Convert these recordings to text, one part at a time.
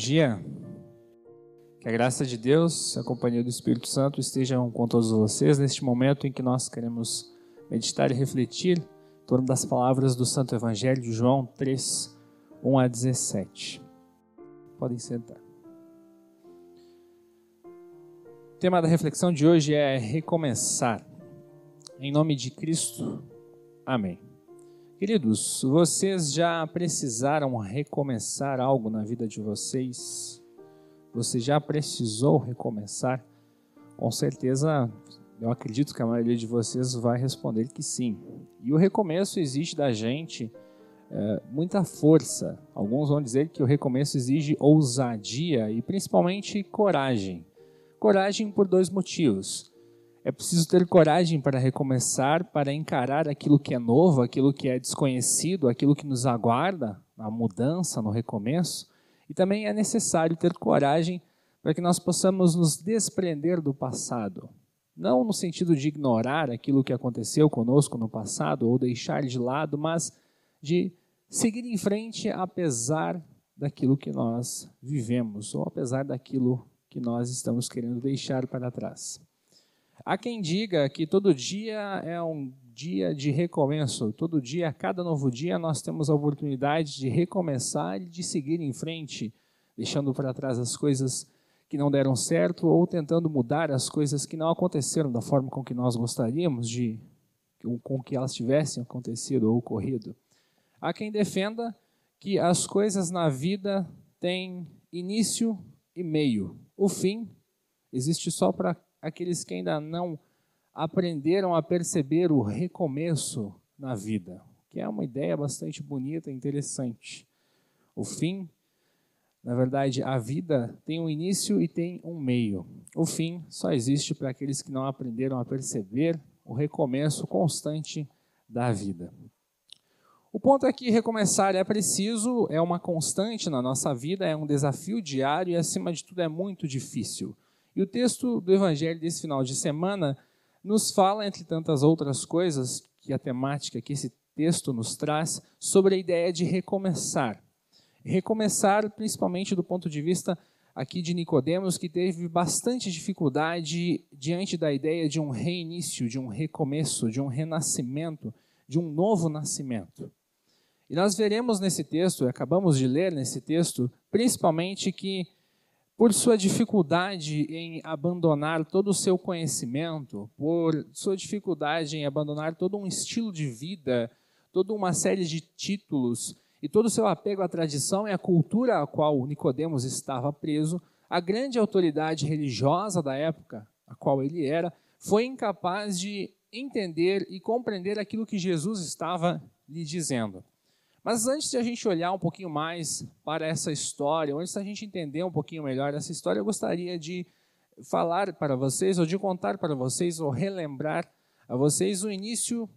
Dia. Que a graça de Deus, a companhia do Espírito Santo estejam com todos vocês neste momento em que nós queremos meditar e refletir em torno das palavras do Santo Evangelho de João 3, 1 a 17. Podem sentar. O tema da reflexão de hoje é recomeçar. Em nome de Cristo. Amém. Queridos, vocês já precisaram recomeçar algo na vida de vocês? Você já precisou recomeçar? Com certeza, eu acredito que a maioria de vocês vai responder que sim. E o recomeço exige da gente é, muita força. Alguns vão dizer que o recomeço exige ousadia e principalmente coragem. Coragem por dois motivos. É preciso ter coragem para recomeçar, para encarar aquilo que é novo, aquilo que é desconhecido, aquilo que nos aguarda, a mudança, no recomeço. E também é necessário ter coragem para que nós possamos nos desprender do passado. Não no sentido de ignorar aquilo que aconteceu conosco no passado ou deixar de lado, mas de seguir em frente apesar daquilo que nós vivemos ou apesar daquilo que nós estamos querendo deixar para trás. Há quem diga que todo dia é um dia de recomeço, todo dia, a cada novo dia, nós temos a oportunidade de recomeçar e de seguir em frente, deixando para trás as coisas que não deram certo ou tentando mudar as coisas que não aconteceram da forma com que nós gostaríamos de com que elas tivessem acontecido ou ocorrido. Há quem defenda que as coisas na vida têm início e meio. O fim existe só para aqueles que ainda não aprenderam a perceber o recomeço na vida, que é uma ideia bastante bonita e interessante. O fim, na verdade, a vida tem um início e tem um meio. O fim só existe para aqueles que não aprenderam a perceber o recomeço constante da vida. O ponto é que recomeçar é preciso, é uma constante na nossa vida, é um desafio diário e, acima de tudo, é muito difícil. E o texto do Evangelho desse final de semana nos fala, entre tantas outras coisas, que a temática que esse texto nos traz, sobre a ideia de recomeçar. Recomeçar, principalmente do ponto de vista aqui de Nicodemos, que teve bastante dificuldade diante da ideia de um reinício, de um recomeço, de um renascimento, de um novo nascimento. E nós veremos nesse texto, acabamos de ler nesse texto, principalmente que por sua dificuldade em abandonar todo o seu conhecimento, por sua dificuldade em abandonar todo um estilo de vida, toda uma série de títulos e todo o seu apego à tradição e à cultura a qual Nicodemos estava preso, a grande autoridade religiosa da época, a qual ele era, foi incapaz de entender e compreender aquilo que Jesus estava lhe dizendo. Mas antes de a gente olhar um pouquinho mais para essa história, antes da gente entender um pouquinho melhor essa história, eu gostaria de falar para vocês, ou de contar para vocês, ou relembrar a vocês o início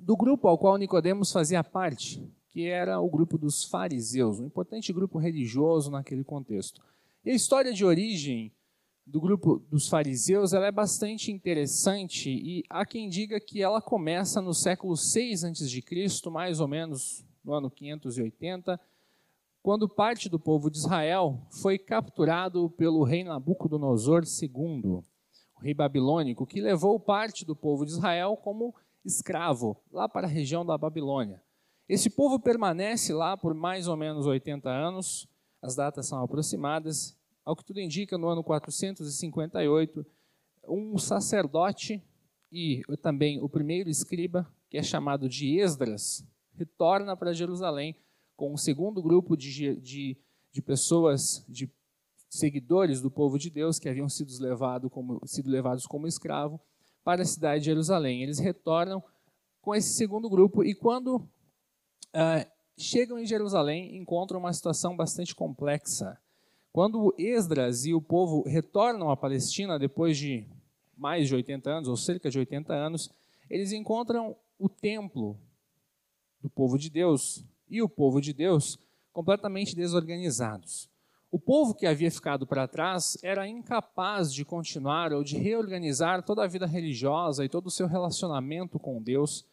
do grupo ao qual Nicodemos fazia parte, que era o grupo dos fariseus, um importante grupo religioso naquele contexto. E a história de origem do grupo dos fariseus ela é bastante interessante e há quem diga que ela começa no século 6 a.C., mais ou menos no ano 580, quando parte do povo de Israel foi capturado pelo rei Nabucodonosor II, o rei babilônico, que levou parte do povo de Israel como escravo lá para a região da Babilônia. Esse povo permanece lá por mais ou menos 80 anos, as datas são aproximadas. Ao que tudo indica, no ano 458, um sacerdote e também o primeiro escriba, que é chamado de Esdras, retorna para Jerusalém com um segundo grupo de, de, de pessoas, de seguidores do povo de Deus que haviam sido, levado como, sido levados como escravo para a cidade de Jerusalém. Eles retornam com esse segundo grupo e quando uh, chegam em Jerusalém encontram uma situação bastante complexa. Quando Esdras e o povo retornam à Palestina depois de mais de 80 anos, ou cerca de 80 anos, eles encontram o templo do povo de Deus e o povo de Deus completamente desorganizados. O povo que havia ficado para trás era incapaz de continuar ou de reorganizar toda a vida religiosa e todo o seu relacionamento com Deus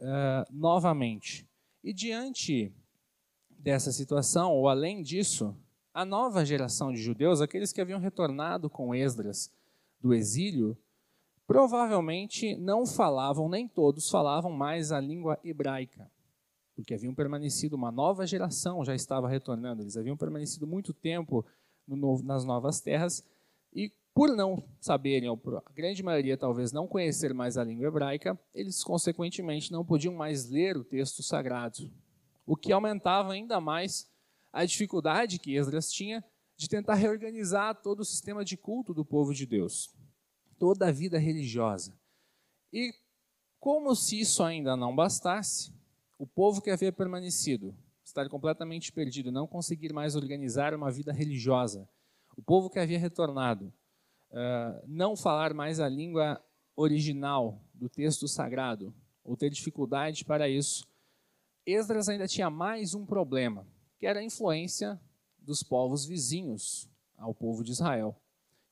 uh, novamente. E diante dessa situação, ou além disso, a nova geração de judeus, aqueles que haviam retornado com Esdras do exílio, provavelmente não falavam, nem todos falavam mais a língua hebraica, porque haviam permanecido, uma nova geração já estava retornando, eles haviam permanecido muito tempo no, nas novas terras. E por não saberem, ou a grande maioria talvez não conhecer mais a língua hebraica, eles consequentemente não podiam mais ler o texto sagrado, o que aumentava ainda mais a dificuldade que Esdras tinha de tentar reorganizar todo o sistema de culto do povo de Deus, toda a vida religiosa. E como se isso ainda não bastasse, o povo que havia permanecido, estar completamente perdido, não conseguir mais organizar uma vida religiosa, o povo que havia retornado, uh, não falar mais a língua original do texto sagrado, ou ter dificuldade para isso, Esdras ainda tinha mais um problema, que era a influência dos povos vizinhos ao povo de Israel,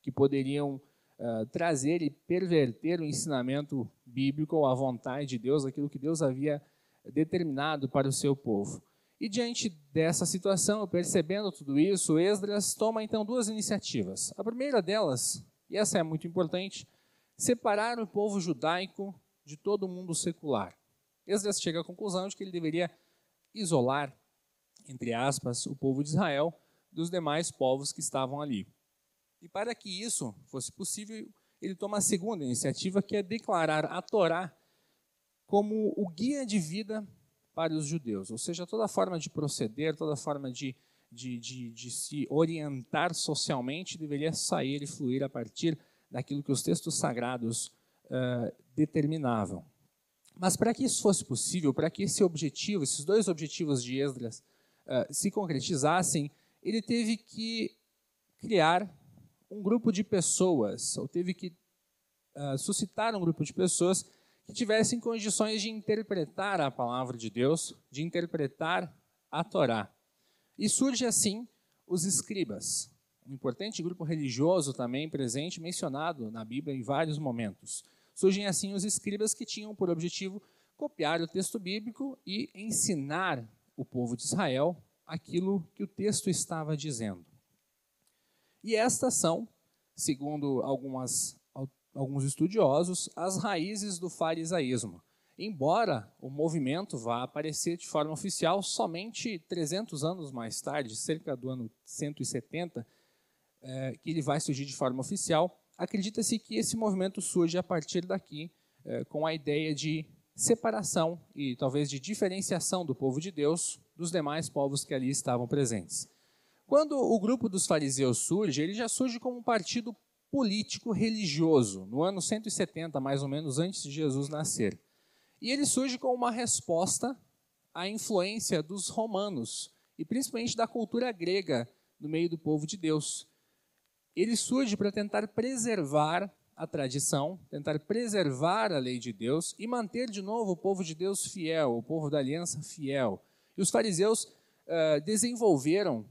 que poderiam uh, trazer e perverter o ensinamento bíblico, a vontade de Deus, aquilo que Deus havia determinado para o seu povo. E diante dessa situação, percebendo tudo isso, Esdras toma então duas iniciativas. A primeira delas, e essa é muito importante, separar o povo judaico de todo o mundo secular. Esdras chega à conclusão de que ele deveria isolar, entre aspas, o povo de Israel dos demais povos que estavam ali. E para que isso fosse possível, ele toma a segunda iniciativa, que é declarar a Torá como o guia de vida para os judeus, ou seja, toda forma de proceder, toda forma de, de, de, de se orientar socialmente deveria sair e fluir a partir daquilo que os textos sagrados uh, determinavam. Mas para que isso fosse possível, para que esse objetivo, esses dois objetivos de Esdras uh, se concretizassem, ele teve que criar um grupo de pessoas, ou teve que uh, suscitar um grupo de pessoas que tivessem condições de interpretar a palavra de Deus, de interpretar a Torá. E surge assim os escribas, um importante grupo religioso também presente, mencionado na Bíblia em vários momentos. Surgem assim os escribas que tinham por objetivo copiar o texto bíblico e ensinar o povo de Israel aquilo que o texto estava dizendo. E estas são, segundo algumas alguns estudiosos, as raízes do farisaísmo. Embora o movimento vá aparecer de forma oficial somente 300 anos mais tarde, cerca do ano 170, é, que ele vai surgir de forma oficial, acredita-se que esse movimento surge a partir daqui, é, com a ideia de separação e talvez de diferenciação do povo de Deus dos demais povos que ali estavam presentes. Quando o grupo dos fariseus surge, ele já surge como um partido político religioso, no ano 170, mais ou menos, antes de Jesus nascer. E ele surge como uma resposta à influência dos romanos, e principalmente da cultura grega no meio do povo de Deus. Ele surge para tentar preservar a tradição, tentar preservar a lei de Deus e manter de novo o povo de Deus fiel, o povo da aliança fiel. E os fariseus uh, desenvolveram,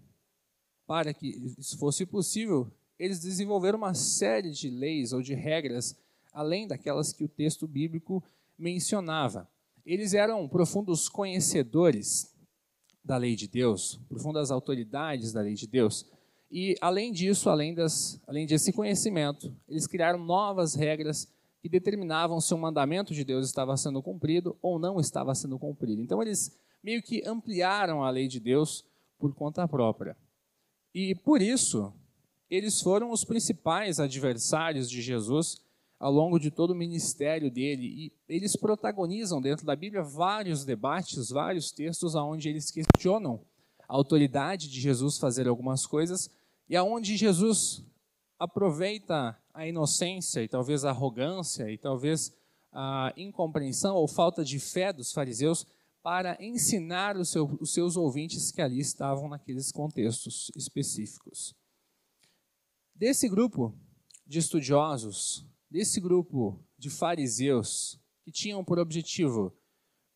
para que isso fosse possível, eles desenvolveram uma série de leis ou de regras, além daquelas que o texto bíblico mencionava. Eles eram profundos conhecedores da lei de Deus, profundas autoridades da lei de Deus. E, além disso, além, das, além desse conhecimento, eles criaram novas regras que determinavam se um mandamento de Deus estava sendo cumprido ou não estava sendo cumprido. Então, eles meio que ampliaram a lei de Deus por conta própria. E, por isso, eles foram os principais adversários de Jesus ao longo de todo o ministério dele e eles protagonizam dentro da Bíblia vários debates, vários textos onde eles questionam a autoridade de Jesus fazer algumas coisas e aonde Jesus aproveita a inocência e talvez a arrogância e talvez a incompreensão ou falta de fé dos fariseus para ensinar os, seu, os seus ouvintes que ali estavam naqueles contextos específicos. Desse grupo de estudiosos, desse grupo de fariseus que tinham por objetivo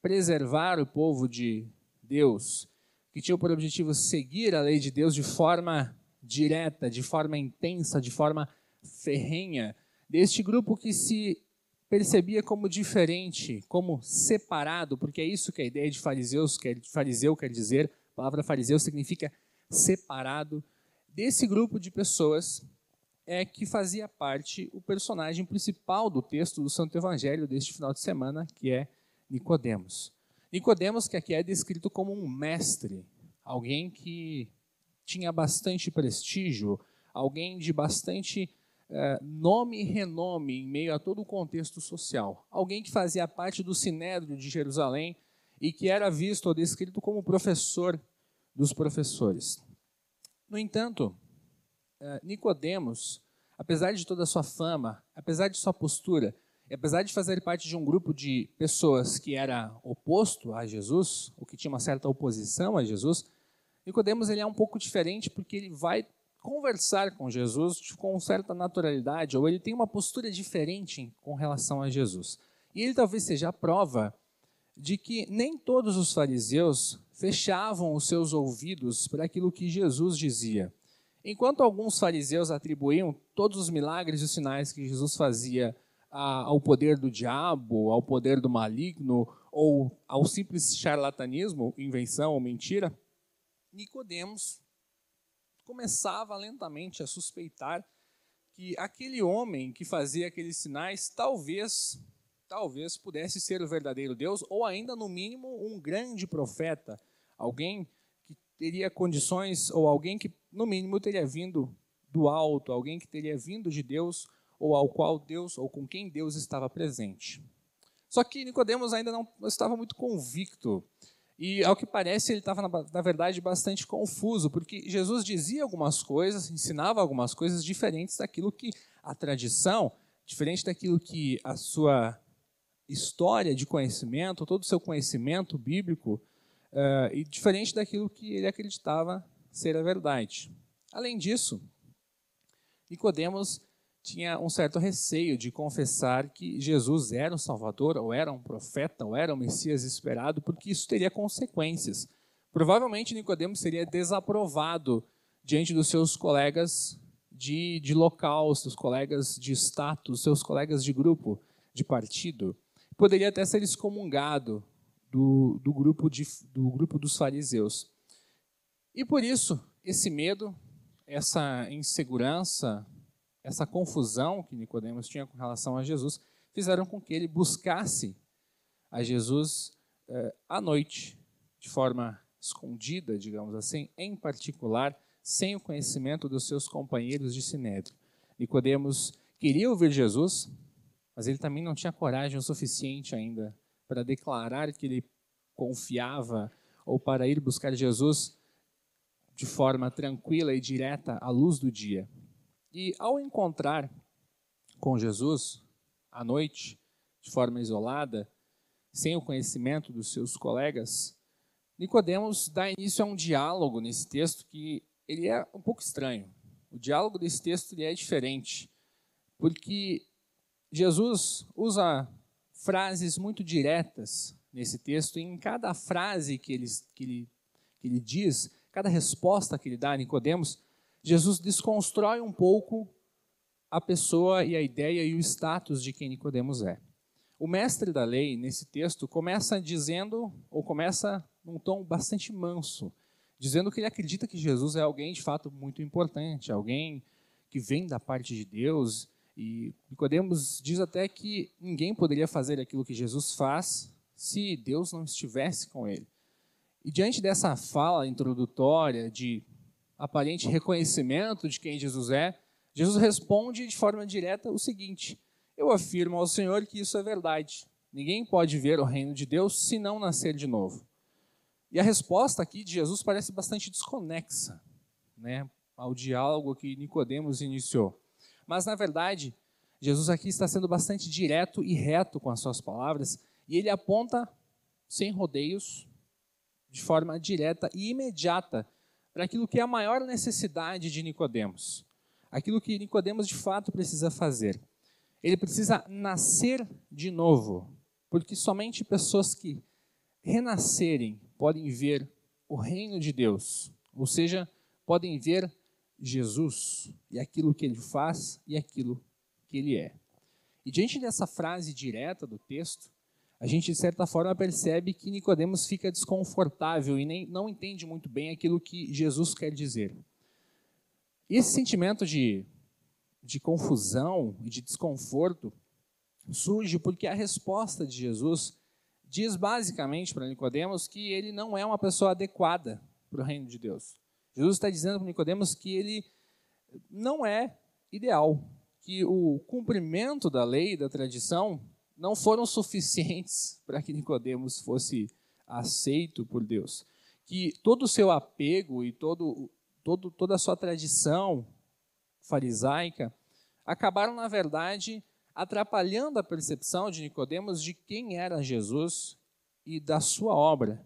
preservar o povo de Deus, que tinham por objetivo seguir a lei de Deus de forma direta, de forma intensa, de forma ferrenha, deste grupo que se percebia como diferente, como separado, porque é isso que a ideia de fariseus quer, fariseu quer dizer. A palavra fariseu significa separado desse grupo de pessoas é que fazia parte o personagem principal do texto do Santo Evangelho deste final de semana, que é Nicodemos. Nicodemos, que aqui é descrito como um mestre, alguém que tinha bastante prestígio, alguém de bastante é, nome e renome em meio a todo o contexto social, alguém que fazia parte do Sinédrio de Jerusalém e que era visto ou descrito como professor dos professores. No entanto, Nicodemos, apesar de toda a sua fama, apesar de sua postura, e apesar de fazer parte de um grupo de pessoas que era oposto a Jesus, ou que tinha uma certa oposição a Jesus, Nicodemos ele é um pouco diferente porque ele vai conversar com Jesus com certa naturalidade, ou ele tem uma postura diferente com relação a Jesus. E ele talvez seja a prova de que nem todos os fariseus fechavam os seus ouvidos para aquilo que Jesus dizia. Enquanto alguns fariseus atribuíam todos os milagres e sinais que Jesus fazia ao poder do diabo, ao poder do maligno ou ao simples charlatanismo, invenção ou mentira, Nicodemos começava lentamente a suspeitar que aquele homem que fazia aqueles sinais talvez talvez pudesse ser o verdadeiro Deus ou ainda no mínimo um grande profeta, alguém que teria condições ou alguém que no mínimo teria vindo do alto, alguém que teria vindo de Deus ou ao qual Deus ou com quem Deus estava presente. Só que Nicodemos ainda não estava muito convicto e, ao que parece, ele estava, na, verdade, bastante confuso, porque Jesus dizia algumas coisas, ensinava algumas coisas diferentes daquilo que a tradição, diferente daquilo que a sua história de conhecimento, todo o seu conhecimento bíblico, uh, e diferente daquilo que ele acreditava ser a verdade. Além disso, Nicodemos tinha um certo receio de confessar que Jesus era um Salvador, ou era um profeta, ou era um Messias esperado, porque isso teria consequências. Provavelmente Nicodemos seria desaprovado diante dos seus colegas de, de local, seus colegas de status, seus colegas de grupo, de partido. Poderia até ser excomungado do, do, grupo, de, do grupo dos fariseus. E por isso, esse medo, essa insegurança, essa confusão que Nicodemos tinha com relação a Jesus fizeram com que ele buscasse a Jesus eh, à noite, de forma escondida, digamos assim, em particular, sem o conhecimento dos seus companheiros de sinédrio. Nicodemos queria ouvir Jesus, mas ele também não tinha coragem o suficiente ainda para declarar que ele confiava ou para ir buscar Jesus de forma tranquila e direta à luz do dia. E ao encontrar com Jesus à noite, de forma isolada, sem o conhecimento dos seus colegas, Nicodemos dá início a um diálogo nesse texto que ele é um pouco estranho. O diálogo desse texto ele é diferente, porque Jesus usa frases muito diretas nesse texto, e em cada frase que ele, que ele, que ele diz, cada resposta que ele dá a Nicodemos, Jesus desconstrói um pouco a pessoa e a ideia e o status de quem Nicodemos é. O mestre da lei, nesse texto, começa dizendo, ou começa num tom bastante manso, dizendo que ele acredita que Jesus é alguém de fato muito importante, alguém que vem da parte de Deus. E Nicodemos diz até que ninguém poderia fazer aquilo que Jesus faz se Deus não estivesse com ele. E diante dessa fala introdutória de aparente reconhecimento de quem Jesus é, Jesus responde de forma direta o seguinte: Eu afirmo ao Senhor que isso é verdade. Ninguém pode ver o reino de Deus se não nascer de novo. E a resposta aqui de Jesus parece bastante desconexa, né, ao diálogo que Nicodemos iniciou. Mas na verdade, Jesus aqui está sendo bastante direto e reto com as suas palavras, e ele aponta sem rodeios, de forma direta e imediata para aquilo que é a maior necessidade de Nicodemos, aquilo que Nicodemos de fato precisa fazer. Ele precisa nascer de novo, porque somente pessoas que renascerem podem ver o reino de Deus, ou seja, podem ver Jesus e aquilo que ele faz e aquilo que ele é. E diante dessa frase direta do texto, a gente de certa forma percebe que Nicodemos fica desconfortável e nem não entende muito bem aquilo que Jesus quer dizer. Esse sentimento de, de confusão e de desconforto surge porque a resposta de Jesus diz basicamente para Nicodemos que ele não é uma pessoa adequada para o reino de Deus. Jesus está dizendo para Nicodemos que ele não é ideal, que o cumprimento da lei da tradição não foram suficientes para que Nicodemos fosse aceito por Deus, que todo o seu apego e todo, todo toda a sua tradição farisaica acabaram na verdade atrapalhando a percepção de Nicodemos de quem era Jesus e da sua obra.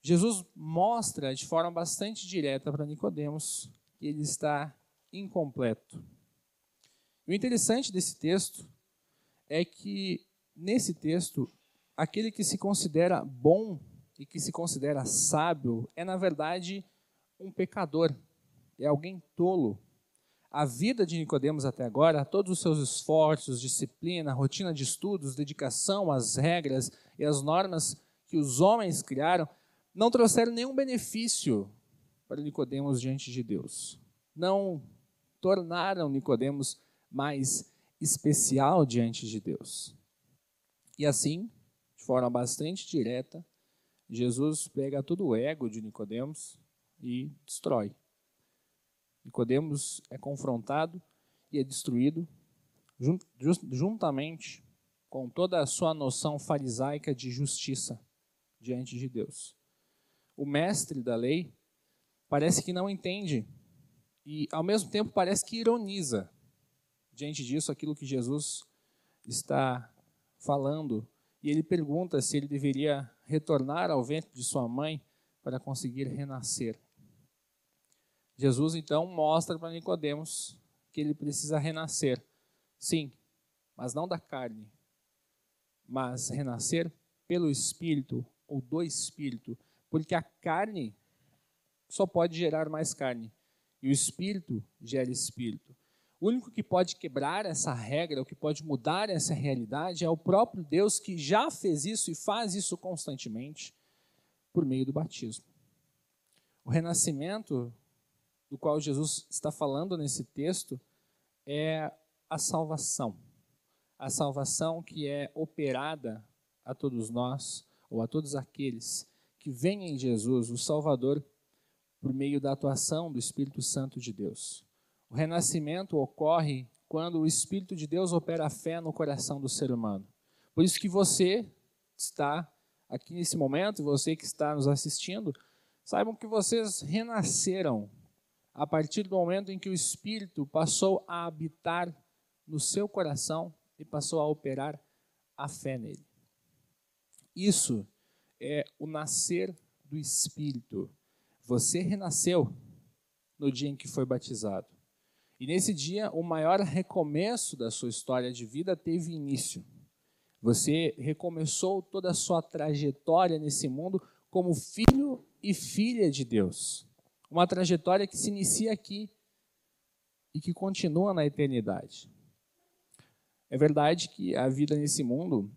Jesus mostra de forma bastante direta para Nicodemos que ele está incompleto. O interessante desse texto é que nesse texto aquele que se considera bom e que se considera sábio é na verdade um pecador, é alguém tolo, a vida de Nicodemos até agora, todos os seus esforços, disciplina, rotina de estudos, dedicação às regras e às normas que os homens criaram, não trouxeram nenhum benefício para Nicodemos diante de Deus. Não tornaram Nicodemos mais especial diante de Deus. E assim, de forma bastante direta, Jesus pega todo o ego de Nicodemos e destrói. Nicodemos é confrontado e é destruído juntamente com toda a sua noção farisaica de justiça diante de Deus. O mestre da lei parece que não entende e, ao mesmo tempo, parece que ironiza diante disso aquilo que Jesus está falando. E ele pergunta se ele deveria retornar ao ventre de sua mãe para conseguir renascer. Jesus então mostra para Nicodemos que ele precisa renascer. Sim, mas não da carne, mas renascer pelo espírito ou do espírito, porque a carne só pode gerar mais carne e o espírito gera espírito. O único que pode quebrar essa regra, o que pode mudar essa realidade é o próprio Deus que já fez isso e faz isso constantemente por meio do batismo. O renascimento do qual Jesus está falando nesse texto é a salvação. A salvação que é operada a todos nós, ou a todos aqueles que veem em Jesus, o Salvador, por meio da atuação do Espírito Santo de Deus. O renascimento ocorre quando o Espírito de Deus opera a fé no coração do ser humano. Por isso que você está aqui nesse momento, você que está nos assistindo, saibam que vocês renasceram a partir do momento em que o Espírito passou a habitar no seu coração e passou a operar a fé nele. Isso é o nascer do Espírito. Você renasceu no dia em que foi batizado. E nesse dia, o maior recomeço da sua história de vida teve início. Você recomeçou toda a sua trajetória nesse mundo como filho e filha de Deus. Uma trajetória que se inicia aqui e que continua na eternidade. É verdade que a vida nesse mundo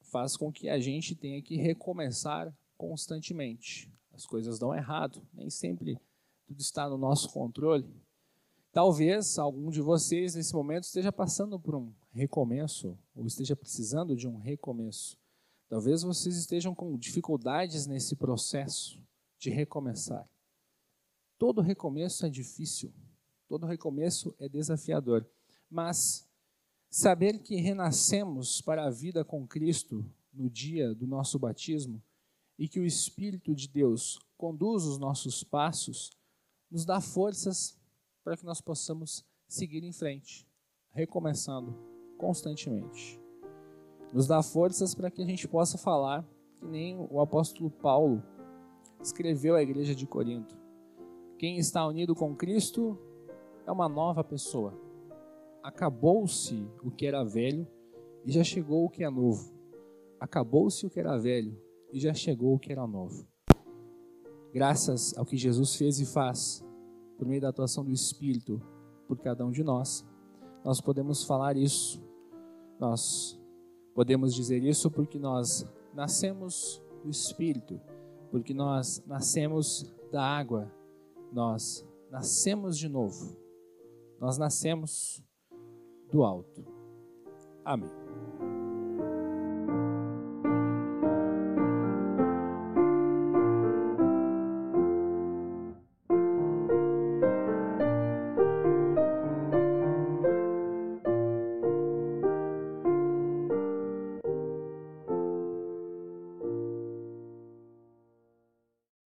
faz com que a gente tenha que recomeçar constantemente. As coisas dão errado, nem sempre tudo está no nosso controle. Talvez algum de vocês nesse momento esteja passando por um recomeço ou esteja precisando de um recomeço. Talvez vocês estejam com dificuldades nesse processo de recomeçar. Todo recomeço é difícil, todo recomeço é desafiador, mas saber que renascemos para a vida com Cristo no dia do nosso batismo e que o Espírito de Deus conduz os nossos passos, nos dá forças para que nós possamos seguir em frente, recomeçando constantemente. Nos dá forças para que a gente possa falar que nem o apóstolo Paulo escreveu à igreja de Corinto. Quem está unido com Cristo é uma nova pessoa. Acabou-se o que era velho e já chegou o que é novo. Acabou-se o que era velho e já chegou o que era novo. Graças ao que Jesus fez e faz, por meio da atuação do Espírito por cada um de nós, nós podemos falar isso. Nós podemos dizer isso porque nós nascemos do Espírito, porque nós nascemos da água nós nascemos de novo Nós nascemos do alto. Amém.